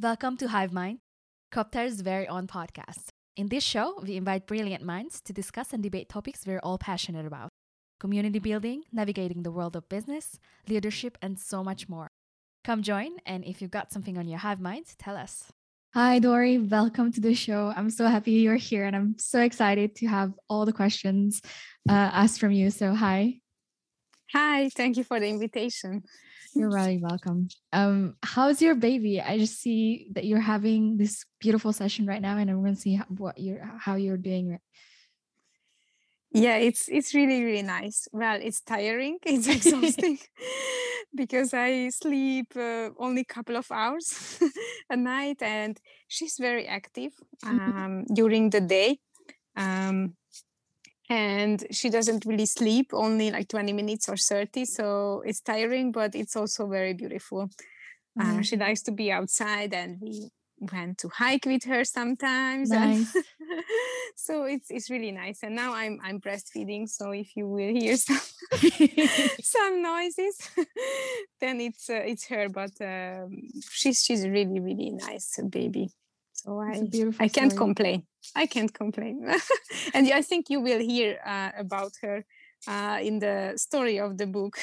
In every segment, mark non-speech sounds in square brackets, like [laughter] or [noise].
Welcome to Hive Mind, Kaptár's very own podcast. In this show, we invite brilliant minds to discuss and debate topics we're all passionate about community building, navigating the world of business, leadership, and so much more. Come join, and if you've got something on your Hive Mind, tell us. Hi, Dóri. Welcome to the show. I'm so happy you're here, and I'm so excited to have all the questions uh, asked from you. So, hi. Hi, thank you for the invitation. You're really welcome. Um, how's your baby? I just see that you're having this beautiful session right now, and I want to see how, what you're how you're doing. Yeah, it's it's really really nice. Well, it's tiring. [laughs] It's [laughs] exhausting [laughs] because I sleep uh, only a couple of hours a night, and she's very active mm-hmm. um, during the day. Um, and she doesn't really sleep only like 20 minutes or 30 so it's tiring but it's also very beautiful mm-hmm. uh, she likes to be outside and we went to hike with her sometimes nice. [laughs] so it's it's really nice and now i'm i'm breastfeeding so if you will hear [laughs] some [laughs] some noises then it's uh, it's her but um, she's she's really really nice baby so I, I can't story. complain. I can't complain. [laughs] and I think you will hear uh, about her uh, in the story of the book.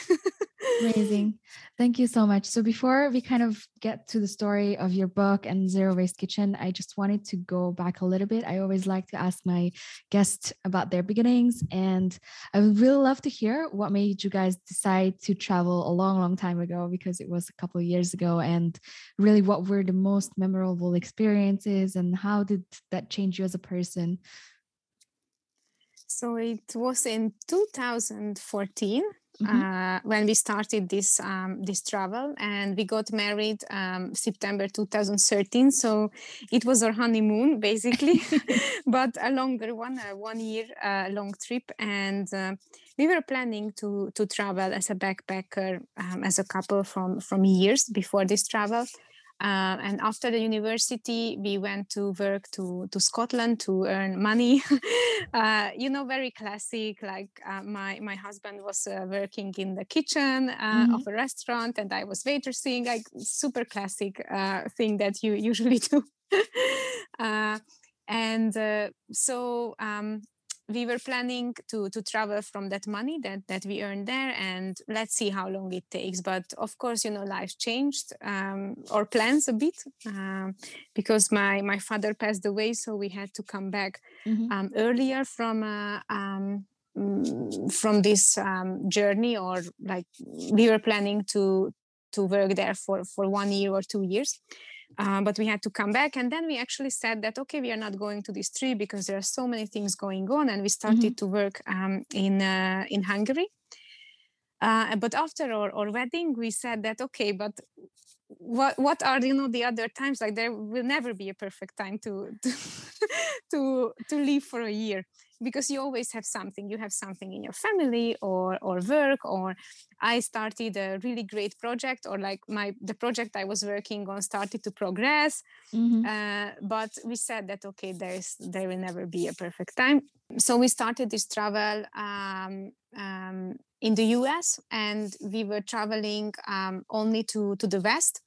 Amazing. Thank you so much. So, before we kind of get to the story of your book and Zero Waste Kitchen, I just wanted to go back a little bit. I always like to ask my guests about their beginnings, and I would really love to hear what made you guys decide to travel a long, long time ago because it was a couple of years ago, and really what were the most memorable experiences, and how did that change you as a person? So it was in 2014 mm-hmm. uh, when we started this um, this travel, and we got married um, September 2013. So it was our honeymoon basically, [laughs] [laughs] but a longer one, a one year uh, long trip, and. Uh, we were planning to to travel as a backpacker um, as a couple from from years before this travel uh, and after the university, we went to work to, to Scotland to earn money. [laughs] uh, you know, very classic. Like uh, my my husband was uh, working in the kitchen uh, mm-hmm. of a restaurant, and I was waitressing. Like super classic uh, thing that you [laughs] usually do. [laughs] and so um, we were planning to to travel from that money that that we earned there and let's see how long it takes but of course you know life changed um, our plans a bit um, because my my father passed away so we had to come back mm-hmm. um, earlier from uh, um, mm, from this um, journey or like we were planning to to work there for for one year or two years uh, but we had to come back and then we actually said that okay we are not going to this trip because there are so many things going on and we started mm-hmm. to work um, in uh, in hungary. Uh, but after our, our wedding we said that okay but what what are you know the other times? Like there will never be a perfect time to [laughs] to to, to leave for a year because you always have something you have something in your family or or work or i started a really great project or like my the project i was working on started to progress mm-hmm. uh, but we said that okay there's there will never be a perfect time so we started this travel um, um, in the us and we were traveling um, only to to the west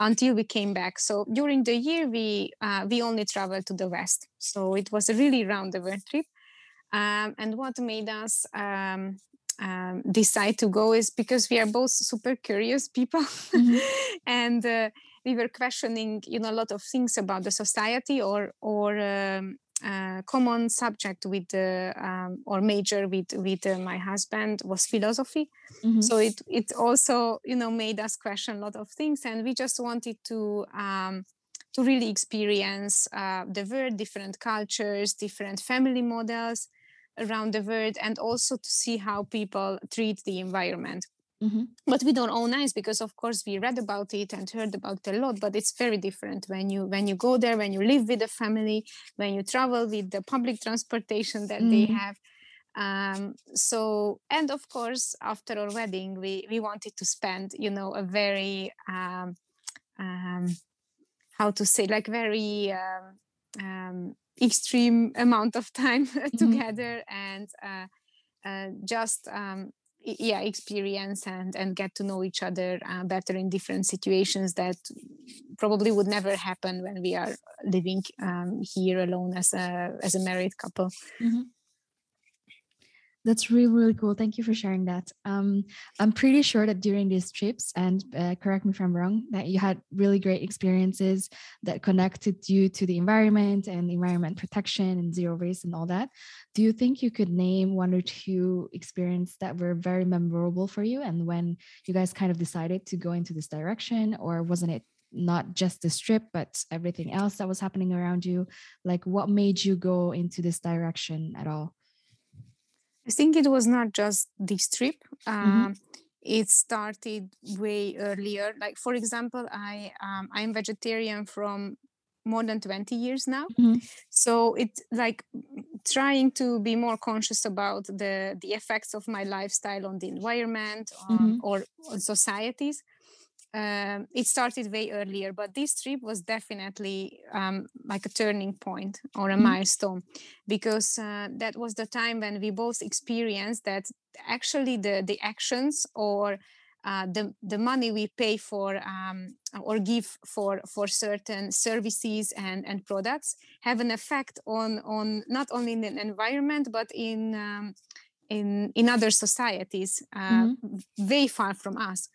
until we came back. So during the year, we uh, we only traveled to the west. So it was a really round the world trip. Um, and what made us um, um, decide to go is because we are both super curious people, mm-hmm. [laughs] and uh, we were questioning, you know, a lot of things about the society or or um, uh, common subject with the um, or major with with uh, my husband was philosophy mm-hmm. so it it also you know made us question a lot of things and we just wanted to um, to really experience uh, the world different cultures different family models around the world and also to see how people treat the environment Mm-hmm. But we don't own ice because, of course, we read about it and heard about it a lot. But it's very different when you when you go there, when you live with a family, when you travel with the public transportation that mm-hmm. they have. Um, so, and of course, after our wedding, we we wanted to spend, you know, a very um, um, how to say, like very um, um, extreme amount of time [laughs] mm-hmm. together and uh, uh, just um, yeah experience and and get to know each other uh, better in different situations that probably would never happen when we are living um, here alone as a as a married couple mm-hmm. That's really, really cool. Thank you for sharing that. Um, I'm pretty sure that during these trips, and uh, correct me if I'm wrong, that you had really great experiences that connected you to the environment and environment protection and zero waste and all that. Do you think you could name one or two experiences that were very memorable for you and when you guys kind of decided to go into this direction, or wasn't it not just this trip, but everything else that was happening around you? Like, what made you go into this direction at all? I think it was not just this trip. mm-hmm. Um, it started way earlier. Like for example, I um, I'm vegetarian from more than 20 years now mm-hmm. so it's like trying to be more conscious about the the effects of my lifestyle on the environment mm-hmm. or on societies um, it started way earlier, but this trip was definitely um, like a turning point or a mm-hmm. milestone because uh, that was the time when we both experienced that actually the the actions or uh, the the money we pay for um, or give for for certain services and and products have an effect on on not only in the environment but in um, in in other societies uh, mm-hmm. way far from us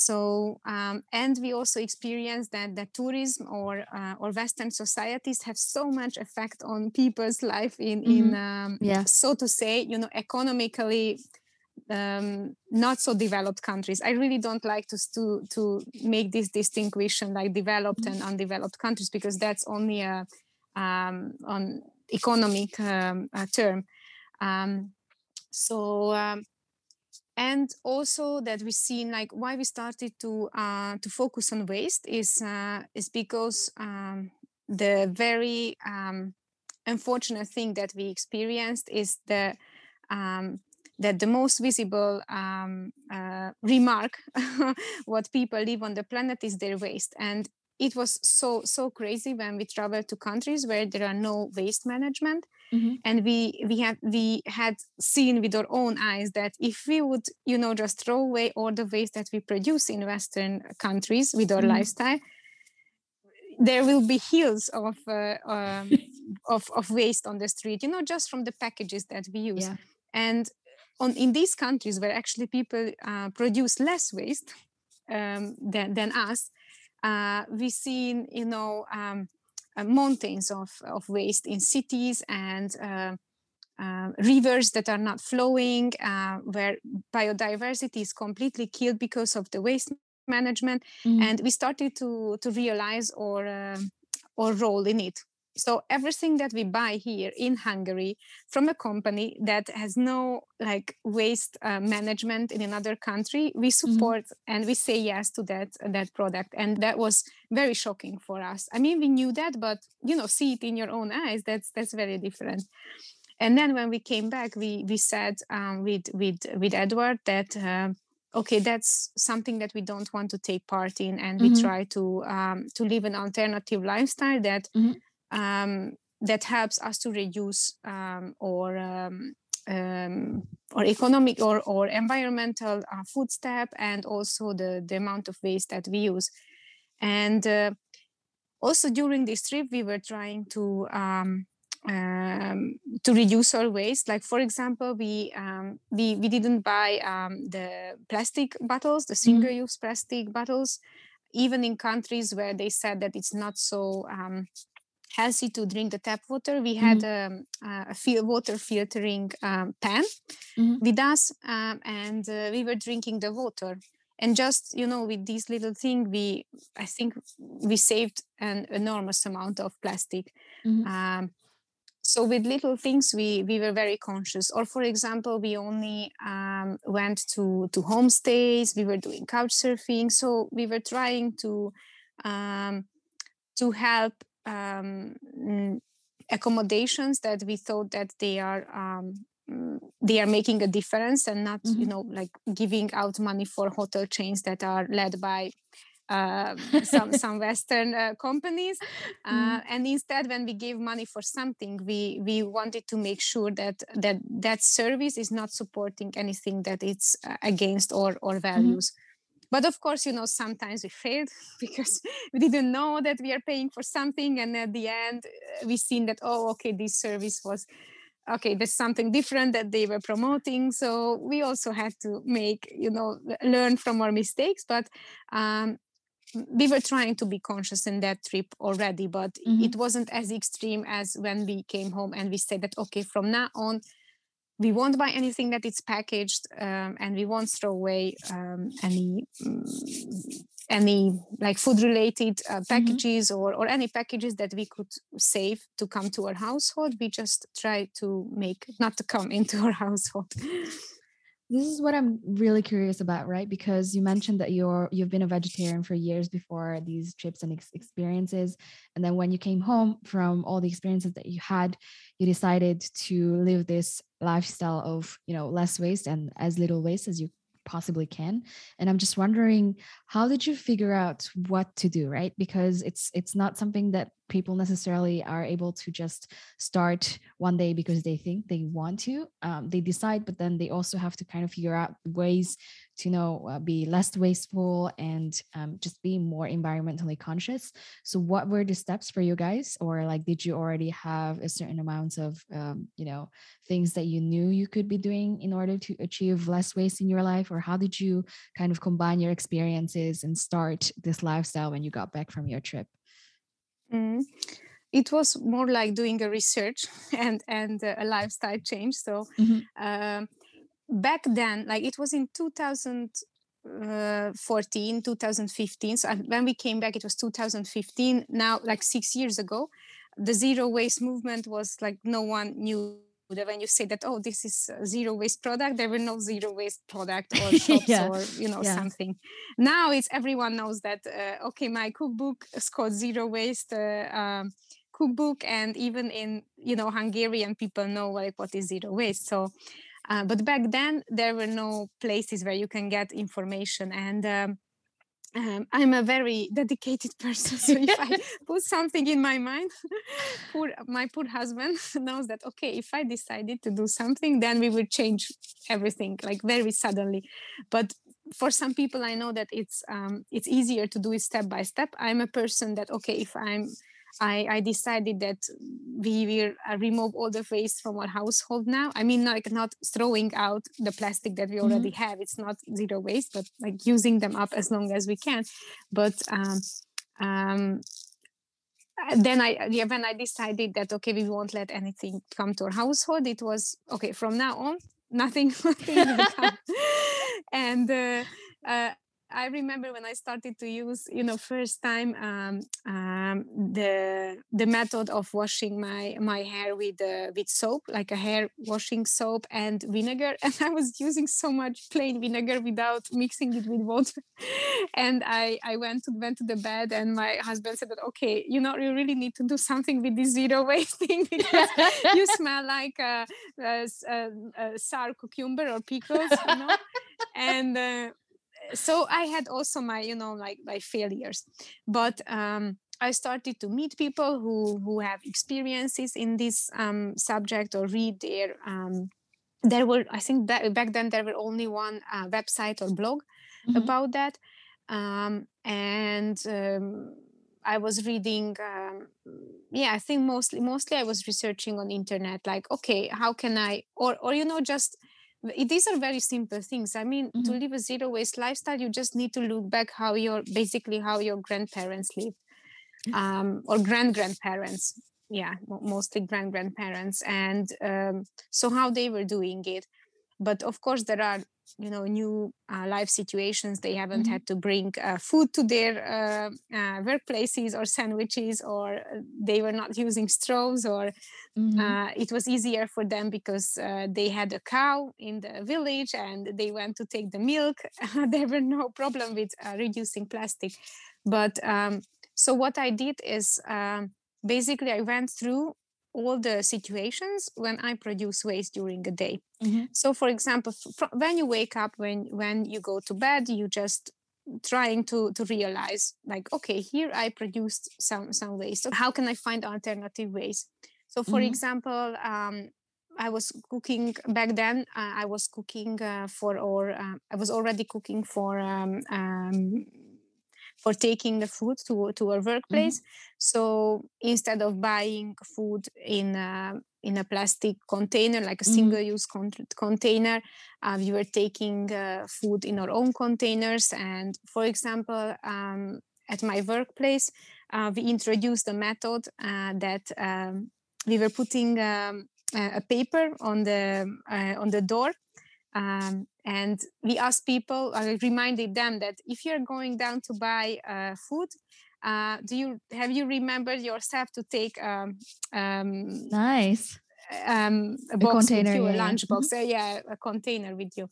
so, um, and we also experience that that tourism or uh, or Western societies have so much effect on people's life in mm-hmm. in um, yeah. so to say, you know, economically um, not so developed countries. I really don't like to to to make this distinction like developed mm-hmm. and undeveloped countries because that's only a um, on economic um, term. Um, so um, and also that we see like why we started to uh, to focus on waste is uh, is because um, the very um, unfortunate thing that we experienced is the um, that the most visible um, uh, remark [laughs] what people live on the planet is their waste. And it was so so crazy when we traveled to countries where there are no waste management mm-hmm. and we we had we had seen with our own eyes that if we would you know just throw away all the waste that we produce in western countries with our mm-hmm. lifestyle there will be hills of, uh, um, [laughs] of of waste on the street you know just from the packages that we use yeah. and on in these countries where actually people uh, produce less waste um, than, than us uh, we've seen, you know, um, uh, mountains of, of waste in cities and uh, uh, rivers that are not flowing, uh, where biodiversity is completely killed because of the waste management. Mm-hmm. And we started to, to realize our, um, our role in it. So everything that we buy here in Hungary from a company that has no like waste uh, management in another country, we mm-hmm. support mm-hmm. and we say yes to that that product, and that was very shocking for us. I mean, we knew that, but you know, see it in your own eyes. That's that's very different. And then when we came back, we we said um, with with with Edward that. Uh, okay that's something that we don't want to take part in and mm-hmm. we try to um, to live an alternative lifestyle that mm-hmm um, that helps us to reduce um, or um, um, or economic or, or environmental uh, footstep and also the, the amount of waste that we use. And uh, also during this trip, we were trying to um, um, to reduce our waste. Like for example, we um, we we didn't buy um, the plastic bottles, the mm-hmm. single-use mm-hmm. plastic bottles, even in countries where they said that it's not so um, healthy to drink the tap water. We had mm-hmm. um, a fil- water filtering um, pan mm-hmm. with us, um, and uh, we were drinking the water. And just you know, with this little thing, we I think we saved an enormous amount of plastic. Mm-hmm. Um, so with little things, we we were very conscious. Or for example, we only um, went to to homestays. We were doing couch surfing. So we were trying to um, to help um, mm, accommodations that we thought that they are um, mm, they are making a difference and not mm-hmm. you know like giving out money for hotel chains that are led by um, some [laughs] some Western uh, companies, uh, Mm. and instead, when we gave money for something, we we wanted to make sure that that that service is not supporting anything that it's uh, against or or values. But of course, you know, sometimes we failed [laughs] because we didn't know that we are paying for something, and at the end, uh, we seen that oh, okay, this service was okay there's something different that they were promoting so we also had to make you know learn from our mistakes but um, we were trying to be conscious in that trip already but Mhm. it wasn't as extreme as when we came home and we said that okay from now on we won't buy anything that it's packaged um, and we won't throw away um, any mm, any like food related uh, packages or, or any packages that we could save to come to our household. We just try to make not to come [laughs] into our household This is what I'm really curious about, right? Because you mentioned that you're you've been a vegetarian for years before these trips and ex- experiences, and then when you came home from all the experiences that you had, you decided to live this lifestyle of you know less waste and as little waste as you possibly can and i'm just wondering how did you figure out what to do right? Because it's it's not something that people necessarily are able to just start one day because they think they want to um, they decide but then they also have to kind of figure out ways to you know uh, be less wasteful and um, just be more environmentally conscious so what were the steps for you guys or like did you already have a certain amount of um, you know things that you knew you could be doing in order to achieve less waste in your life or how did you kind of combine your experiences and start this lifestyle when you got back from your trip Mm. It was more like doing a research [laughs] and and a lifestyle change. So Mhm. um, back then, like it was in 2014, 2015. So uh, when we came back, it was 2015. Now, like six years ago, the zero waste movement was like no one knew that when you say that oh this is a zero waste product there were no zero waste product or [laughs] shops Yeah. or you know Yeah. something now it's everyone knows that uh, okay my cookbook is called zero waste uh, um, cookbook and even in you know hungarian people know like what is zero waste so uh, but back then there were no places where you can get information and um, um, I'm a very dedicated [laughs] person. So if I [laughs] put something in my mind, [laughs] poor, my poor husband knows that, okay, if I decided to do something, then we will change everything like very suddenly. But for some people, I know that it's um, it's easier to do it step by step. I'm a person that, okay, if I'm I, I decided that we will uh, remove all the waste from our household now. I mean, like not throwing out the plastic that we already have. It's not zero waste, but like using them up as long as we can. But um, um, uh, then I yeah, when I decided that okay, we won't let anything come to our household. It was okay from now on. Nothing, [laughs] nothing [laughs] and uh, uh, I remember when I started to use, you know, first time um, um, the the method of washing my my hair with uh, with soap, like a hair washing soap and vinegar, [laughs] and I was using so much plain vinegar without mixing it with water. [laughs] and I I went to went to the bed, and my husband said that okay, you know, you really need to do something with this zero waste [laughs] thing because you smell like a, a, a, a sour cucumber or pickles, you know, and. Uh, so i had also my you know like my failures but um i started to meet people who who have experiences in this um subject or read their um there were i think that back then there were only one uh, website or blog Mhm. about that um and um I was reading, um, yeah, I think mostly, mostly I was researching on internet, like, okay, how can I, or, or you know, just these are very simple things. I mean to Mhm. live a zero waste lifestyle you just need to look back how your basically how your grandparents live um, or grand grandparents yeah mostly grand grandparents and um, so how they were doing it. But of course there are you know new uh, life situations they haven't Mhm. had to bring uh, food to their uh, uh, workplaces or sandwiches or uh, they were not using straws or Mhm. uh, it was easier for them because uh, they had a cow in the village and they went to take the milk. [laughs] there were no problem with uh, reducing plastic. But um, so what I did is um, basically I went through all the situations when I produce waste during a day. Mhm. So, for example, f- when you wake up, when when you go to bed, you just trying to to realize like okay here i produced some some waste so how can i find alternative ways so for mm-hmm. example um, I was cooking back then. Uh, I was cooking uh, for, or uh, I was already cooking for um, um, for taking the food to to our workplace. Mm-hmm. So instead of buying food in a, in a plastic container, like a mm-hmm. single-use con- container, uh, we were taking uh, food in our own containers. And for example, um, at my workplace, uh, we introduced a method that um, we were putting um, a paper on the uh, on the door um, and we asked people i reminded them that if you're going down to buy uh, food uh, do you have you remembered yourself to take um, um, nice um, a, a box container, with you, yeah. a lunch box mm-hmm. uh, yeah a container with you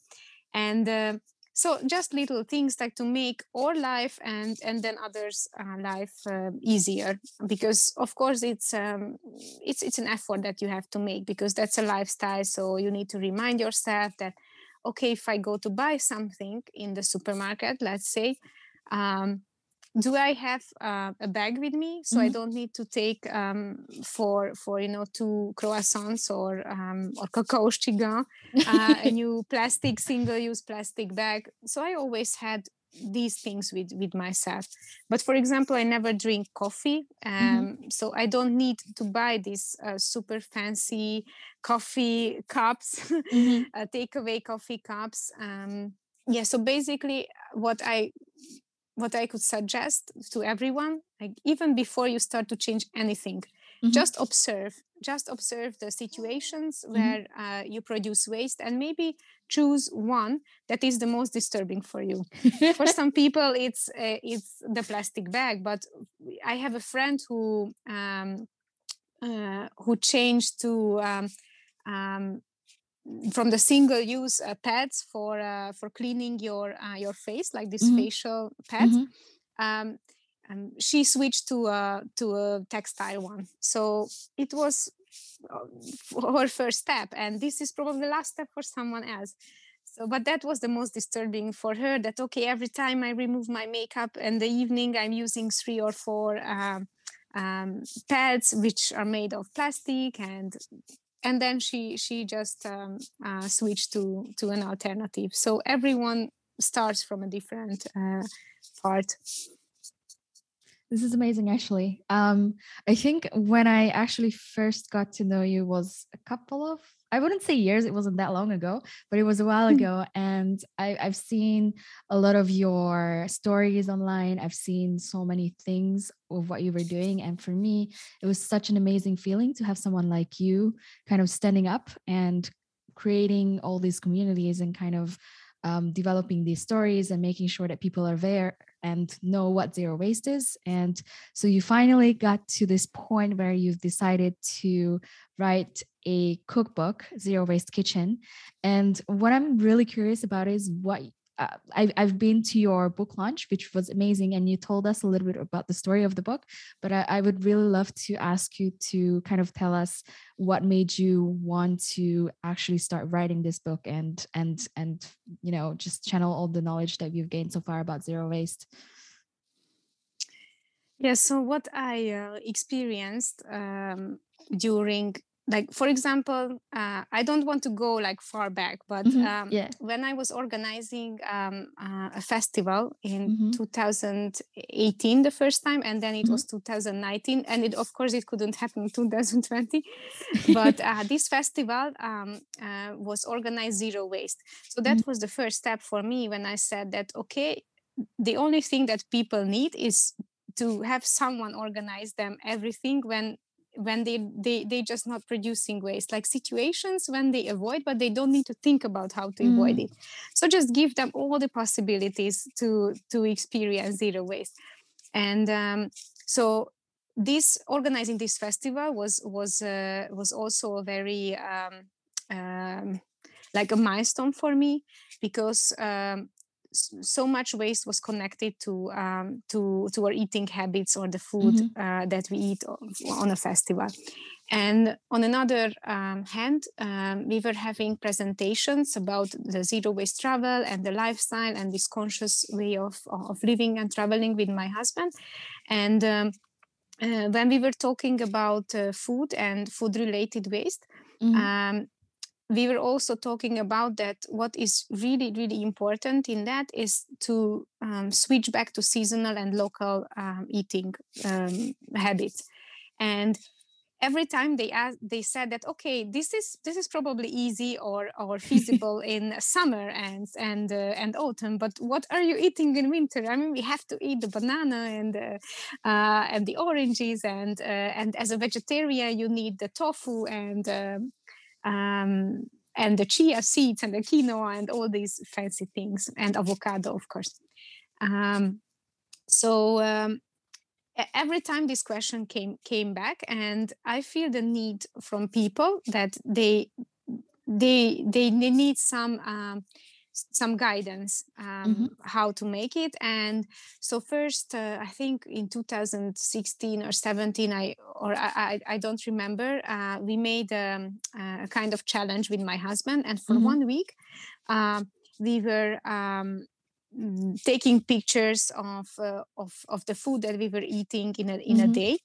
and uh, so just little things like to make our life and and then others uh, life uh, easier because of course it's um, it's it's an effort that you have to make because that's a lifestyle so you need to remind yourself that okay if i go to buy something in the supermarket let's say um, do I have uh, a bag with me so mm-hmm. I don't need to take um, for for you know two croissants or um, or kakaós csiga uh, a [laughs] new plastic single use plastic bag. So I always had these things with with myself. But for example, I never drink coffee, mm-hmm. um, mm-hmm. so I don't need to buy these uh, super fancy coffee cups, [laughs] mm-hmm. uh, takeaway coffee cups. Um, yeah, so basically, what I what I could suggest to everyone, like even before you start to change anything, mm-hmm. just observe, just observe the situations mm-hmm. where uh, you produce waste and maybe choose one that is the most disturbing for you. for [laughs] some people, it's uh, it's the plastic bag, but I have a friend who um, uh, who changed to um, um, from the single use uh, pads for uh, for cleaning your uh, your face like this mm-hmm. facial pads mm-hmm. um, um, she switched to a to a textile one so it was [laughs] her first step and this is probably the last step for someone else. So but that was the most disturbing for her that okay every time i remove my makeup in the evening i'm using three or four um, um, pads which are made of plastic and and then she she just um, uh, switched to to an alternative. So everyone starts from a different uh, part this is amazing actually um, i think when i actually first got to know you was a couple of I wouldn't say years, it wasn't that long ago, but it was a while mm-hmm. ago. And I, have seen a lot of your stories online. I've seen so many things of what you were doing. And for me, it was such an amazing feeling to have someone like you kind of standing up and creating all these communities and kind of um, developing these stories and making sure that people are there and know what zero waste is. And so you finally got to this point where you've decided to write a cookbook, Zero Waste Kitchen. And what I'm really curious about is what uh, I've, I've been to your book launch, which was amazing, and you told us a little bit about the story of the book. But I, I, would really love to ask you to kind of tell us what made you want to actually start writing this book and and and you know just channel all the knowledge that you've gained so far about zero waste. Yeah. So what I uh, experienced um, during like for example uh, i don't want to go like far back but mm-hmm. um, yeah. when i was organizing um, uh, a festival in mm-hmm. 2018 the first time and then it mm-hmm. was 2019 and it of course it couldn't happen in 2020 [laughs] but uh, this festival um, uh, was organized zero waste so that mm-hmm. was the first step for me when i said that okay the only thing that people need is to have someone organize them everything when when they they they just not producing waste. Like situations when they avoid but they don't need to think about how to mm. avoid it. So just give them all the possibilities to to experience zero waste. And um, so this organizing this festival was was uh, was also a very um, um, like a milestone for me because um, so much waste was connected to um, to to our eating habits or the food mm-hmm. uh, that we eat on a festival. And on another um, hand, um, we were having presentations about the zero waste travel and the lifestyle and this conscious way of, of living and traveling with my husband. And um, uh, when we were talking about uh, food and food related waste, mm-hmm. Um, we were also talking about that what is really really important in that is to um, switch back to seasonal and local um, eating um, habits. And every time they asked they said that okay this is this is probably easy or or [laughs] feasible in summer and and uh, and autumn but what are you eating in winter? I mean we have to eat the banana and uh, uh, and the oranges and uh, and as a vegetarian you need the tofu and um, and the chia seeds and the quinoa and all these fancy things and avocado of course. Um, so um, every time this question came came back and i feel the need from people that they they they, they need some um, some guidance um, mm-hmm. how to make it and so first uh, i think in 2016 or 17 i or i i, don't remember uh, we made um, a kind of challenge with my husband and for mm-hmm. one week uh, we were um, Mm, taking pictures of, uh, of of the food that we were eating in a in mm-hmm. a day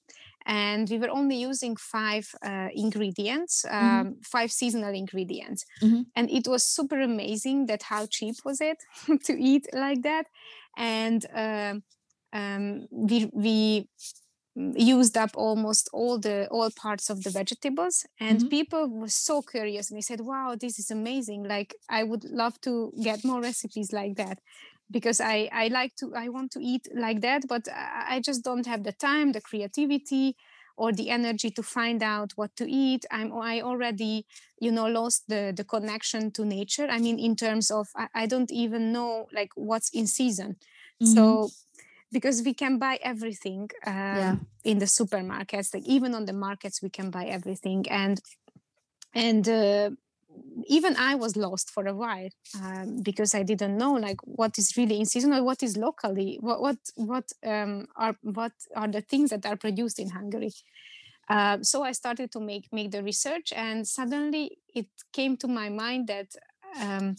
and we were only using five uh, ingredients mm-hmm. um, mm-hmm. five seasonal ingredients mm-hmm. and it was super amazing that how cheap was it [laughs] to eat like that and uh, um, we we used up almost all the all parts of the vegetables and mm-hmm. people were so curious and they said wow this is amazing like i would love to get more recipes like that because I, I like to i want to eat like that but i just don't have the time the creativity or the energy to find out what to eat i'm i already you know lost the the connection to nature i mean in terms of i, I don't even know like what's in season mm-hmm. so because we can buy everything um, yeah. in the supermarkets like even on the markets we can buy everything and and uh, even I was lost for a while um, because I didn't know like what is really in season or what is locally. What what what um, are what are the things that are produced in Hungary? Uh, so I started to make make the research, and suddenly it came to my mind that um,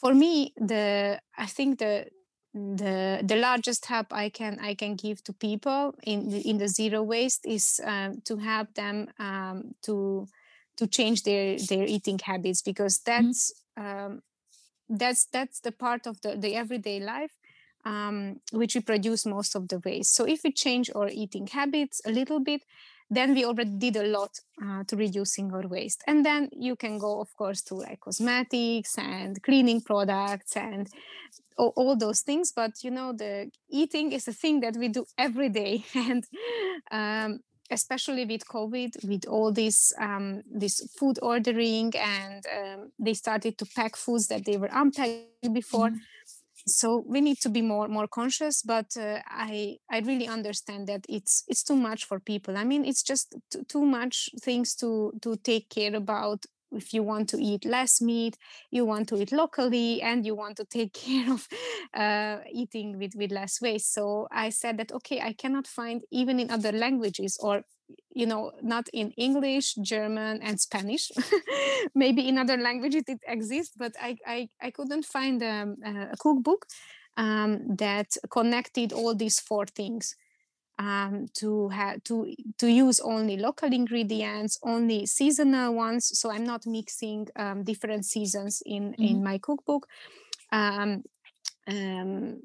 for me the I think the the the largest help I can I can give to people in the, in the zero waste is um, to help them um, to to change their their eating habits because mm-hmm. that's mm-hmm. um, that's that's the part of the, the everyday life um, which we produce most of the waste. So if we change our eating habits a little bit, then we already did a lot uh, to reducing our waste. And then you can go, of course, to like cosmetics and cleaning products and all, all those things. But you know, the eating is a thing that we do every day, [laughs] and um, especially with COVID, with all this um, this food ordering, and um, they started to pack foods that they were unpacked before. Mm. So we need to be more more conscious. But uh, I I really understand that it's it's too much for people. I mean, it's just t- too much things to to take care about if you want to eat less meat you want to eat locally and you want to take [laughs] care of uh, eating with, with less waste. So i said that okay i cannot find even in other languages or you know not in english german and spanish. [laughs] Maybe in other languages it exists but i i, I couldn't find um, a cookbook um, that connected all these four things um, to have to to use only local ingredients, only seasonal ones. So I'm not mixing um, different seasons in mm-hmm. in my cookbook. Um, um,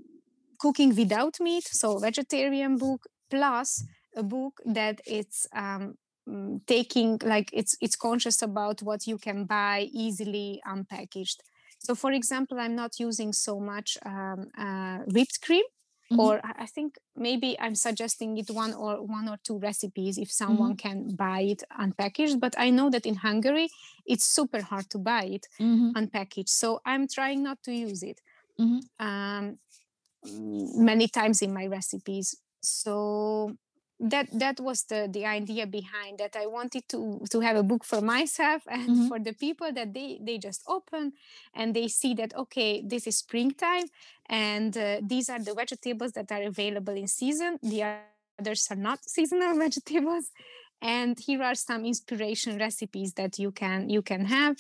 cooking without meat, so vegetarian book plus a book that it's um, mm, taking like it's it's conscious about what you can buy easily unpackaged. So, for example, I'm not using so much um, uh, whipped cream Mm-hmm. or i think maybe i'm suggesting it one or one or two recipes if someone mm-hmm. can buy it unpackaged but i know that in hungary it's super hard to buy it mm-hmm. unpackaged so i'm trying not to use it mm-hmm. um, many times in my recipes so that that was the the idea behind that i wanted to to have a book for myself [laughs] and Mhm. for the people that they they just open and they see that okay this is springtime and uh, these are the vegetables that are available in season. The others are not seasonal [laughs] vegetables. And here are some inspiration recipes that you can you can have.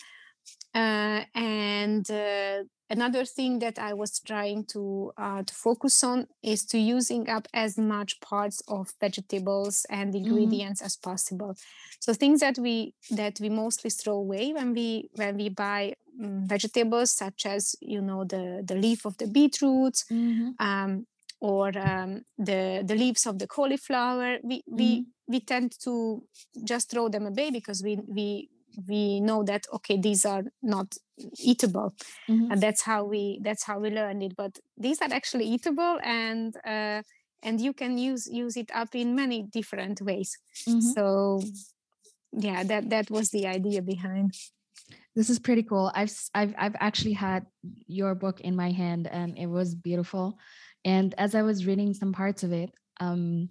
Uh, and uh, another thing that I was trying to uh, to focus on is to using up as much parts of vegetables and ingredients as possible. So things that we that we mostly throw away when we when we buy mm, vegetables, such as you know the the leaf of the beetroot. Mhm. Um, or um, the the leaves of the cauliflower, we we we tend to just throw them away because we we we know that okay these are not eatable Mhm. and that's how we that's how we learned it but these are actually eatable and uh, and you can use use it up in many different ways Mhm. so yeah that that was the idea behind This is pretty cool. I've I've I've actually had your book in my hand and it was beautiful. And as I was reading some parts of it, um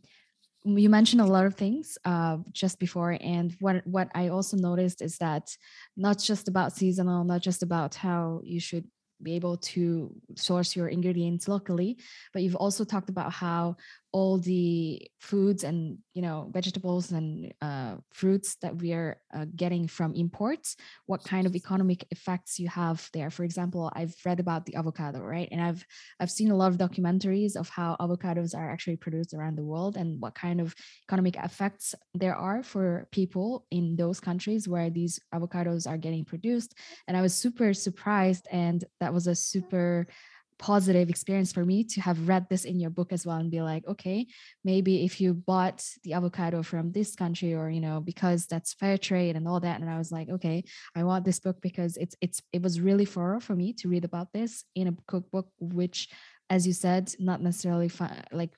you mentioned a lot of things uh, just before and what what i also noticed is that not just about seasonal not just about how you should be able to source your ingredients locally but you've also talked about how all the foods and you know vegetables and uh, fruits that we are uh, getting from imports what kind of economic effects you have there? For example i've read about the avocado right? And i've i've seen a lot of documentaries of how avocados are actually produced around the world and what kind of economic effects there are for people in those countries where these avocados are getting produced. And i was super surprised and that was a super positive experience for me to have read this in your book as well and be like okay maybe if you bought the avocado from this country or you know because that's fair trade and all that and i was like okay i want this book because it's it's it was really thorough for me to read about this in a cookbook which as you said not necessarily fi- like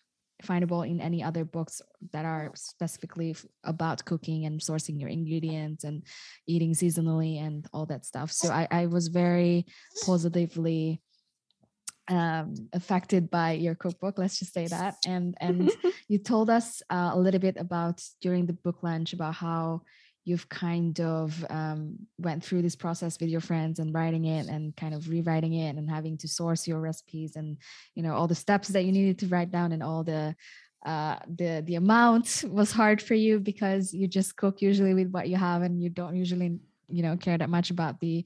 findable in any other books that are specifically about cooking and sourcing your ingredients and eating seasonally and all that stuff. So i, I was very positively um, affected by your cookbook let's just say that. [laughs] And and [laughs] you told us uh, a little bit about during the book lunch about how you've kind of um, went through this process with your friends and writing it and kind of rewriting it and having to source your recipes and you know all the steps that you needed to write down and all the uh the the amount [laughs] was hard for you because you just cook usually with what you have and you don't usually you know care that much about the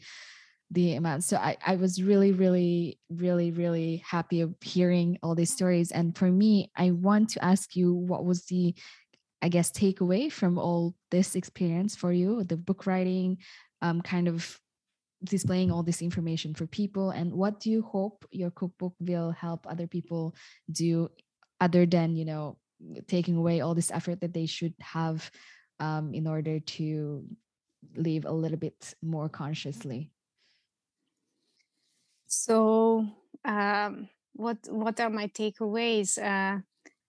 the amount. So I, I was really, really, really, really happy of hearing all these stories. And for me, I want to ask you what was the, I guess, takeaway from all this experience for you, the book writing, um, kind of displaying all this information for people. And what do you hope your cookbook will help other people do other than, you know, taking away all this effort that they should have um, in order to live a little bit more consciously? So um, what what are my takeaways? Uh,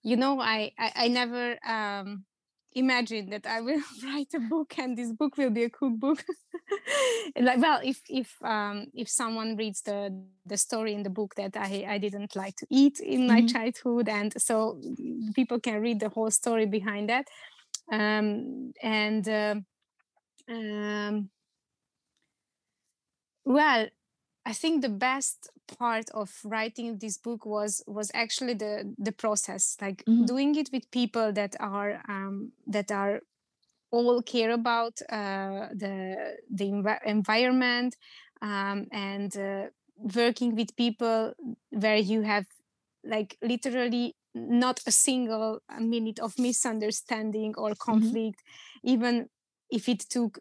you know i i, I never um, imagined that i will [laughs] write a book and this book will be a cookbook [laughs] like well if if um, if someone reads the the story in the book that i i didn't like to eat in my Mhm. childhood and so people can read the whole story behind that. Um, and um um, well i think the best part of writing this book was was actually the the process like Mhm. doing it with people that are um, that are all care about uh, the the envi- environment um, and uh, working with people where you have like literally not a single minute of misunderstanding or conflict even if it took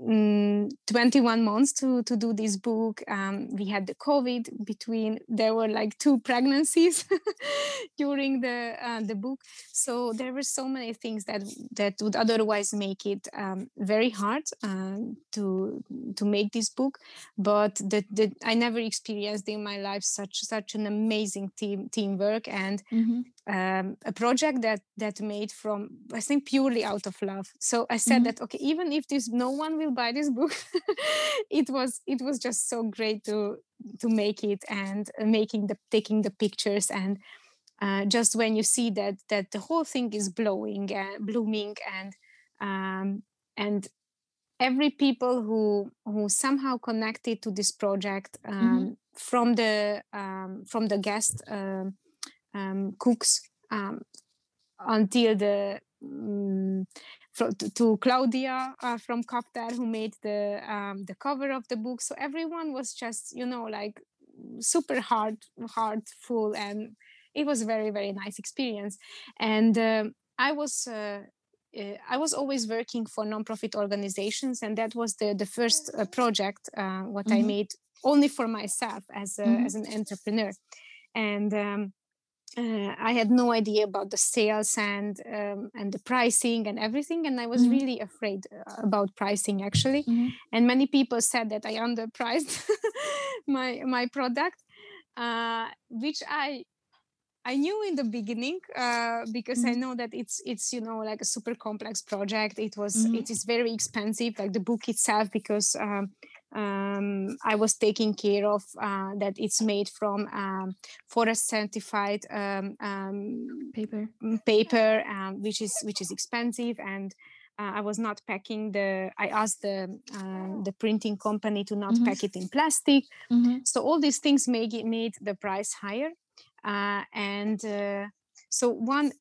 mm, 21 months to to do this book. Um, we had the covid between there were like two pregnancies [laughs] during the uh, the book. So there were so many things that that would otherwise make it um, very hard um, to to make this book. But that i never experienced in my life such such an amazing team teamwork and Mhm. Um, a project that that made from I think purely out of love. So I said Mhm. that okay, even if this no one will buy this book, [laughs] it was it was just so great to to make it and uh, making the taking the pictures and uh, just when you see that that the whole thing is blowing and blooming and um, and every people who who somehow connected to this project um, mm-hmm. from the um, from the guest um, um, cooks um, until the um, to Claudia uh, from Kaptár who made the um, the cover of the book. So everyone was just you know like super hard heartful and it was a very very nice experience. And uh, I was. Uh, uh, I was always working for nonprofit organizations, and that was the the first uh, project uh, what mm-hmm. I made only for myself as a, mm-hmm. as an entrepreneur, and um, uh, I had no idea about the sales and um, and the pricing and everything, and I was mm-hmm. really afraid uh, about pricing actually. Mm-hmm. And many people said that I underpriced [laughs] my my product, uh, which I I knew in the beginning uh, because mm-hmm. I know that it's it's you know like a super complex project. It was mm-hmm. it is very expensive, like the book itself, because um, um, I was taking care of uh, that it's made from um, forest certified um, um, paper paper um, which is which is expensive and uh, I was not packing the I asked the uh, the printing company to not mm-hmm. pack it in plastic mm-hmm. so all these things made it made the price higher uh, and uh, so one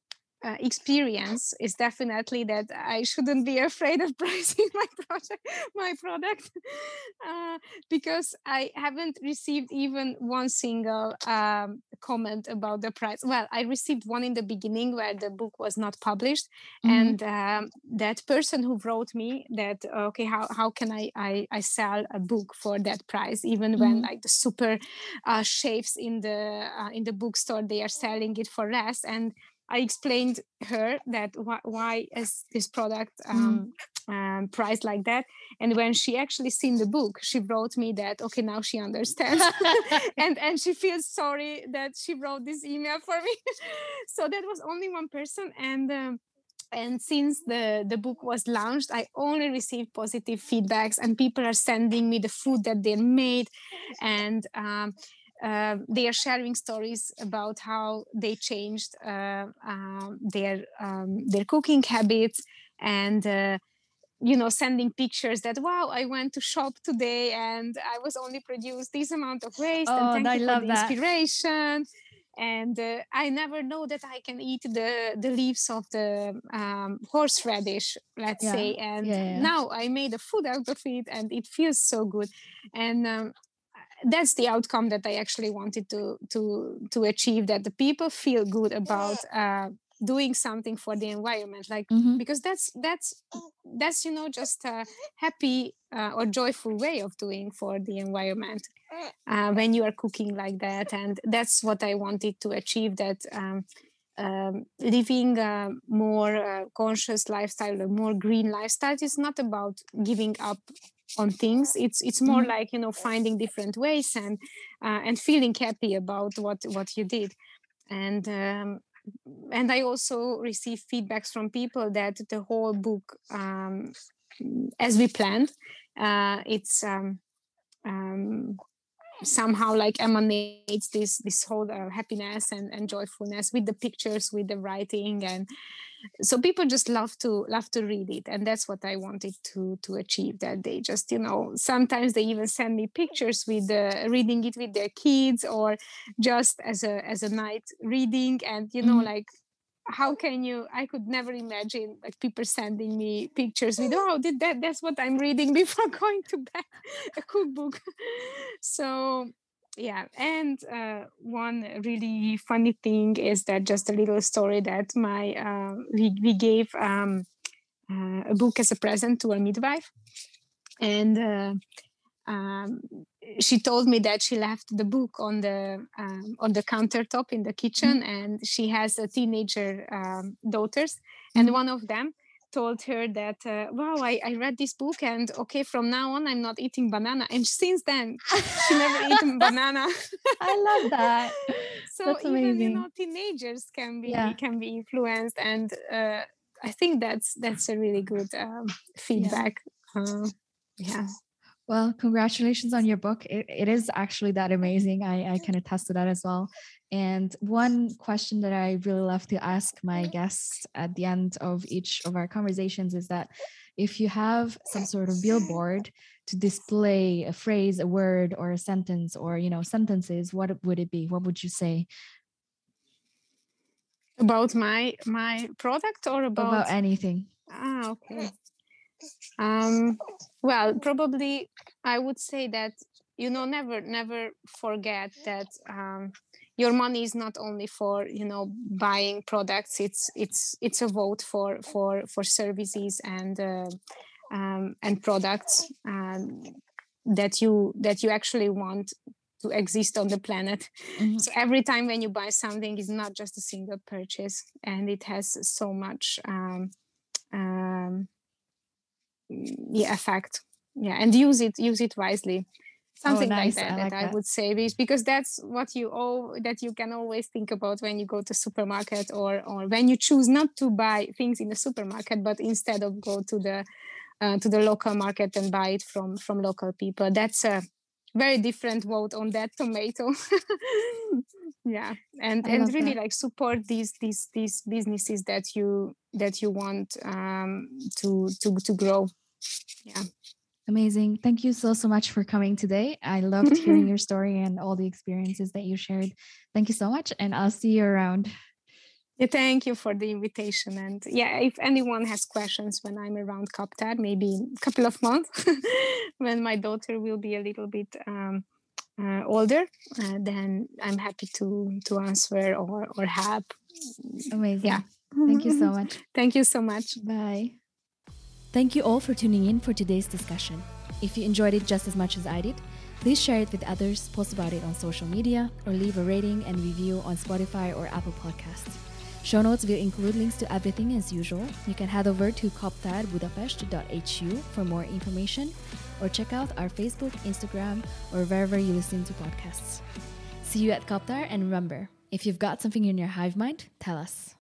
uh, experience is definitely that I shouldn't be [laughs] afraid of pricing my project, my product, [laughs] uh, because I haven't received even one single um, comment about the price. Well, I received one in the beginning where the book was not published, mm-hmm. and um, that person who wrote me that okay, how how can I I, I sell a book for that price, even mm-hmm. when like the super uh, chefs in the uh, in the bookstore they are selling it for less and I explained her that wh- why is this product mm. um, mm. um, priced like that. And when she actually seen the book, she wrote me that okay, now she understands, [laughs] and and she feels sorry that she wrote this email for me. [laughs] so that was only one person, and. Um, and since the the book was launched i only received positive feedbacks and people are sending me the food that they made and um, uh, they are sharing stories about how they changed uh, uh, their um, their cooking habits and uh, you know sending pictures that wow i went to shop today and i was only produced this amount of waste oh, and thank I you for the that. inspiration and uh, i never know that i can eat the the leaves of the um, horseradish let's yeah. say and yeah, yeah. now i made a food out of it and it feels so good and um, that's the outcome that I actually wanted to to to achieve. That the people feel good about uh, doing something for the environment, like mm-hmm. because that's that's that's you know just a happy uh, or joyful way of doing for the environment uh, when you are cooking like that, and that's what I wanted to achieve. That. Um, um, living a more uh, conscious lifestyle, a more green lifestyle is not about giving up on things it's it's more mm-hmm. like you know finding different ways and uh, and feeling happy about what what you did and um, and i also receive feedbacks from people that the whole book um, as we planned uh, it's um, um, somehow like emanates this this whole uh, happiness and, and joyfulness with the pictures with the writing and so people just love to love to read it and that's what i wanted to to achieve that they just you know sometimes they even send me pictures with uh, reading it with their kids or just as a as a night reading and you know mm-hmm. like how can you i could never imagine like people sending me pictures with oh did that that's what i'm reading [laughs] before going to bed a cookbook [laughs] so yeah and uh, one really funny thing is that just a little story that my uh, we, we gave um, uh, a book as a present to a midwife. And uh, um, she told me that she left the book on the um, on the countertop in the kitchen mm-hmm. and she has a teenager um, daughters and mm-hmm. one of them told her that uh, wow I, I read this book and okay from now on i'm not eating banana and since then she never eaten [laughs] banana i love that [laughs] so that's even amazing. you know teenagers can be yeah. can be influenced and uh, i think that's that's a really good um, feedback yeah. Uh, yeah Well, congratulations on your book. It, it is actually that amazing. I, I can attest to that as well. And one question that I really love to ask my guests at the end of each of our conversations is that if you have some sort of billboard to display a phrase, a word, or a sentence, or you know, sentences, what would it be? What would you say? About my my product or about, about anything? Ah, okay. Um, well, probably I would say that you know never never forget that um, your money is not only for you know buying products. It's it's it's a vote for for for services and uh, um, and products um, that you that you actually want to exist on the planet. Mm-hmm. So every time when you buy something, is not just a single purchase, and it has so much um, um, yeah effect yeah and use it use it wisely. Oh, something oh, nice. like that I like that, that, I would say because that's what you all that you can always think about when you go to supermarket or or when you choose not to buy things in the supermarket but instead of go to the uh, to the local market and buy it from from local people. That's a very different vote on that [laughs] tomato. Yeah and and really that. like support these these these businesses that you that you want um to to to grow yeah amazing thank you so so much for coming today i loved [laughs] hearing your story and all the experiences that you shared thank you so much and i'll see you around yeah, thank you for the invitation. And yeah, if anyone has questions when I'm around Kaptár, maybe a couple of months, [laughs] when my daughter will be a little bit um, uh, older, uh, then I'm happy to to answer or or help. Amazing. Yeah. Thank you so mm-hmm. much. Thank you so much. Bye. Thank you all for tuning in for today's discussion. If you enjoyed it just as much as I did, please share it with others, post about it on social media, or leave a rating and review on Spotify or Apple Podcasts. Show notes will include links to everything as usual. You can head over to kaptarbudapest.hu for more information or check out our Facebook, Instagram, or wherever you listen to podcasts. See you at Kaptár and remember, if you've got something in your hive mind, tell us.